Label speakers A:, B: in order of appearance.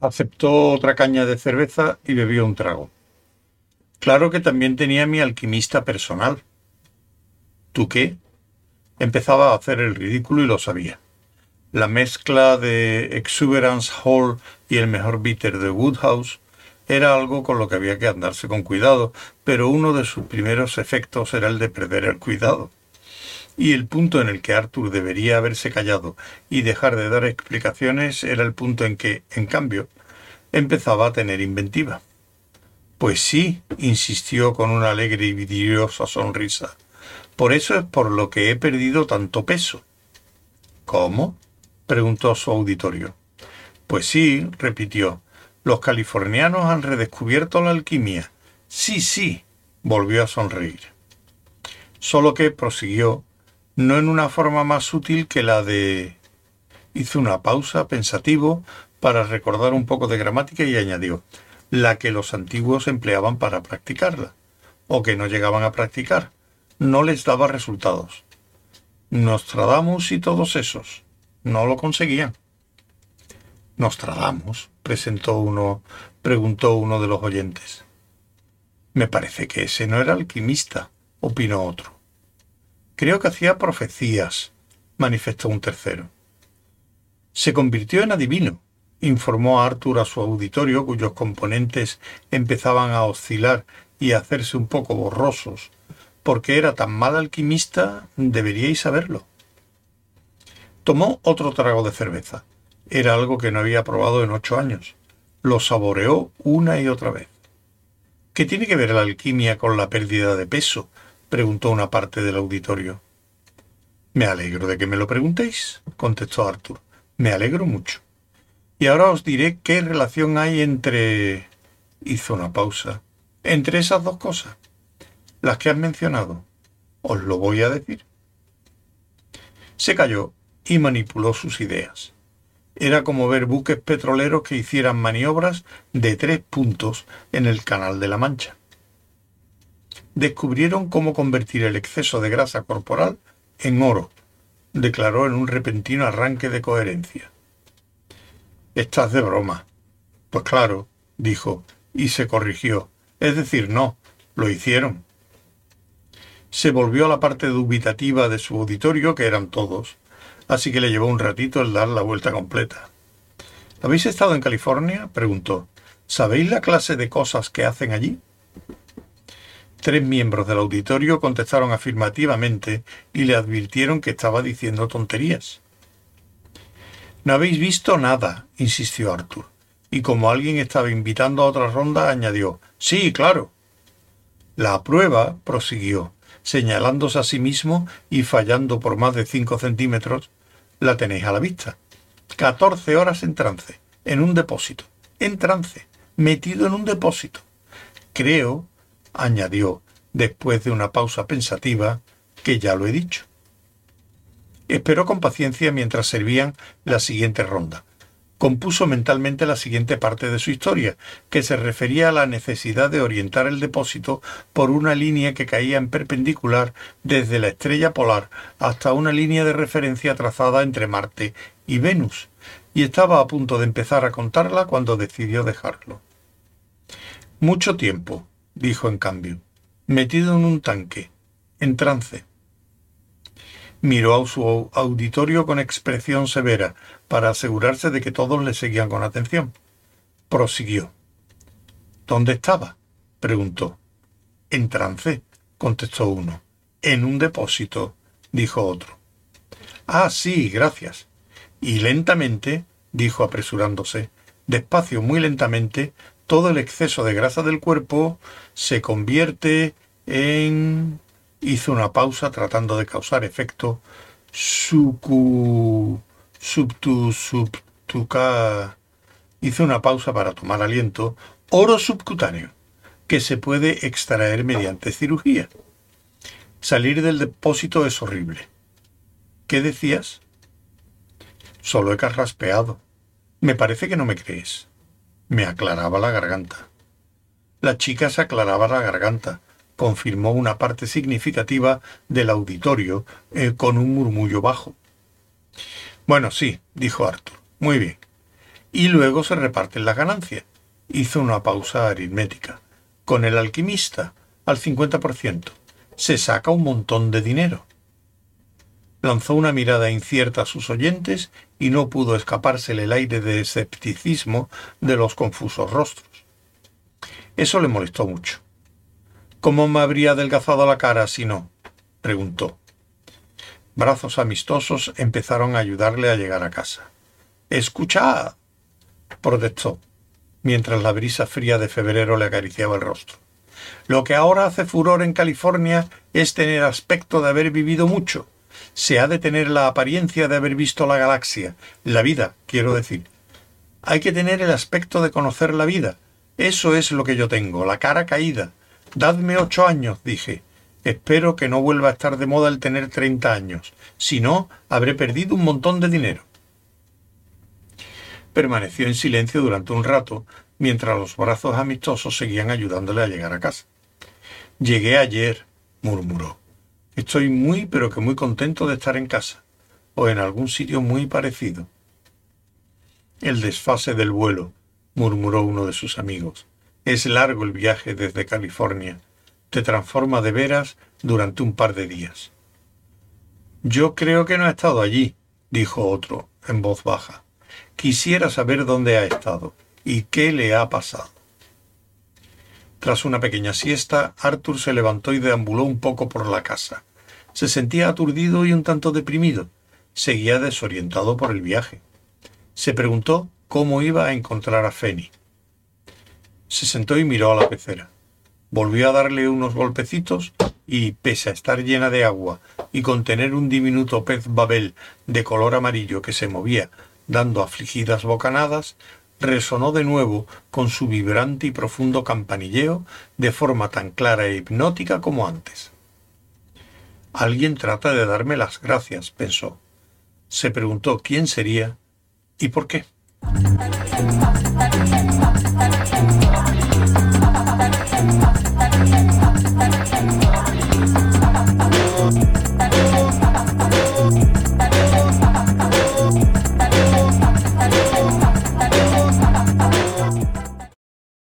A: Aceptó otra caña de cerveza y bebió un trago. Claro que también tenía mi alquimista personal. ¿Tú qué? Empezaba a hacer el ridículo y lo sabía. La mezcla de Exuberance Hall y el mejor bitter de Woodhouse era algo con lo que había que andarse con cuidado, pero uno de sus primeros efectos era el de perder el cuidado. Y el punto en el que Arthur debería haberse callado y dejar de dar explicaciones era el punto en que, en cambio, empezaba a tener inventiva. Pues sí, insistió con una alegre y vidriosa sonrisa. Por eso es por lo que he perdido tanto peso. ¿Cómo? preguntó su auditorio. Pues sí, repitió. Los californianos han redescubierto la alquimia. Sí, sí, volvió a sonreír. Solo que prosiguió, no en una forma más sutil que la de... Hizo una pausa, pensativo, para recordar un poco de gramática y añadió, la que los antiguos empleaban para practicarla, o que no llegaban a practicar, no les daba resultados. Nostradamus y todos esos no lo conseguían. Nostradamus, presentó uno, preguntó uno de los oyentes. Me parece que ese no era alquimista, opinó otro. Creo que hacía profecías, manifestó un tercero. Se convirtió en adivino, informó Arthur a su auditorio, cuyos componentes empezaban a oscilar y a hacerse un poco borrosos. Porque era tan mal alquimista, deberíais saberlo. Tomó otro trago de cerveza. Era algo que no había probado en ocho años. Lo saboreó una y otra vez. ¿Qué tiene que ver la alquimia con la pérdida de peso? preguntó una parte del auditorio. Me alegro de que me lo preguntéis, contestó Arthur. Me alegro mucho. Y ahora os diré qué relación hay entre... hizo una pausa. Entre esas dos cosas. Las que has mencionado. Os lo voy a decir. Se calló y manipuló sus ideas. Era como ver buques petroleros que hicieran maniobras de tres puntos en el Canal de la Mancha. Descubrieron cómo convertir el exceso de grasa corporal en oro, declaró en un repentino arranque de coherencia. Estás de broma. Pues claro, dijo, y se corrigió. Es decir, no, lo hicieron. Se volvió a la parte dubitativa de su auditorio, que eran todos, así que le llevó un ratito el dar la vuelta completa. ¿Habéis estado en California? preguntó. ¿Sabéis la clase de cosas que hacen allí? Tres miembros del auditorio contestaron afirmativamente y le advirtieron que estaba diciendo tonterías. No habéis visto nada, insistió Arthur. Y como alguien estaba invitando a otra ronda, añadió Sí, claro. La prueba, prosiguió, señalándose a sí mismo y fallando por más de cinco centímetros, la tenéis a la vista. Catorce horas en trance, en un depósito, en trance, metido en un depósito. Creo, añadió, después de una pausa pensativa, que ya lo he dicho. Esperó con paciencia mientras servían la siguiente ronda. Compuso mentalmente la siguiente parte de su historia, que se refería a la necesidad de orientar el depósito por una línea que caía en perpendicular desde la estrella polar hasta una línea de referencia trazada entre Marte y Venus, y estaba a punto de empezar a contarla cuando decidió dejarlo. Mucho tiempo, dijo en cambio, metido en un tanque, en trance miró a su auditorio con expresión severa para asegurarse de que todos le seguían con atención. Prosiguió. ¿Dónde estaba? preguntó. En trance, contestó uno. En un depósito, dijo otro. Ah, sí, gracias. Y lentamente, dijo apresurándose, despacio, muy lentamente, todo el exceso de grasa del cuerpo se convierte en hizo una pausa tratando de causar efecto sucu subtu subtuca hizo una pausa para tomar aliento oro subcutáneo que se puede extraer mediante cirugía. Salir del depósito es horrible. ¿Qué decías? Solo he carraspeado. Me parece que no me crees. Me aclaraba la garganta. La chica se aclaraba la garganta, confirmó una parte significativa del auditorio eh, con un murmullo bajo. Bueno, sí, dijo Arthur. Muy bien. Y luego se reparten las ganancias. Hizo una pausa aritmética. Con el alquimista, al 50%. Se saca un montón de dinero. Lanzó una mirada incierta a sus oyentes y no pudo escapársele el aire de escepticismo de los confusos rostros. Eso le molestó mucho. ¿Cómo me habría adelgazado la cara si no? preguntó. Brazos amistosos empezaron a ayudarle a llegar a casa. ¡Escuchad! protestó, mientras la brisa fría de febrero le acariciaba el rostro. Lo que ahora hace furor en California es tener aspecto de haber vivido mucho. Se ha de tener la apariencia de haber visto la galaxia, la vida, quiero decir. Hay que tener el aspecto de conocer la vida. Eso es lo que yo tengo, la cara caída, Dadme ocho años, dije. Espero que no vuelva a estar de moda el tener treinta años. Si no, habré perdido un montón de dinero. Permaneció en silencio durante un rato, mientras los brazos amistosos seguían ayudándole a llegar a casa. Llegué ayer, murmuró. Estoy muy, pero que muy contento de estar en casa, o en algún sitio muy parecido. El desfase del vuelo, murmuró uno de sus amigos. Es largo el viaje desde California. Te transforma de veras durante un par de días. Yo creo que no ha estado allí, dijo otro, en voz baja. Quisiera saber dónde ha estado y qué le ha pasado. Tras una pequeña siesta, Arthur se levantó y deambuló un poco por la casa. Se sentía aturdido y un tanto deprimido. Seguía desorientado por el viaje. Se preguntó cómo iba a encontrar a Fanny. Se sentó y miró a la pecera. Volvió a darle unos golpecitos y, pese a estar llena de agua y contener un diminuto pez babel de color amarillo que se movía dando afligidas bocanadas, resonó de nuevo con su vibrante y profundo campanilleo de forma tan clara e hipnótica como antes. Alguien trata de darme las gracias, pensó. Se preguntó quién sería y por qué.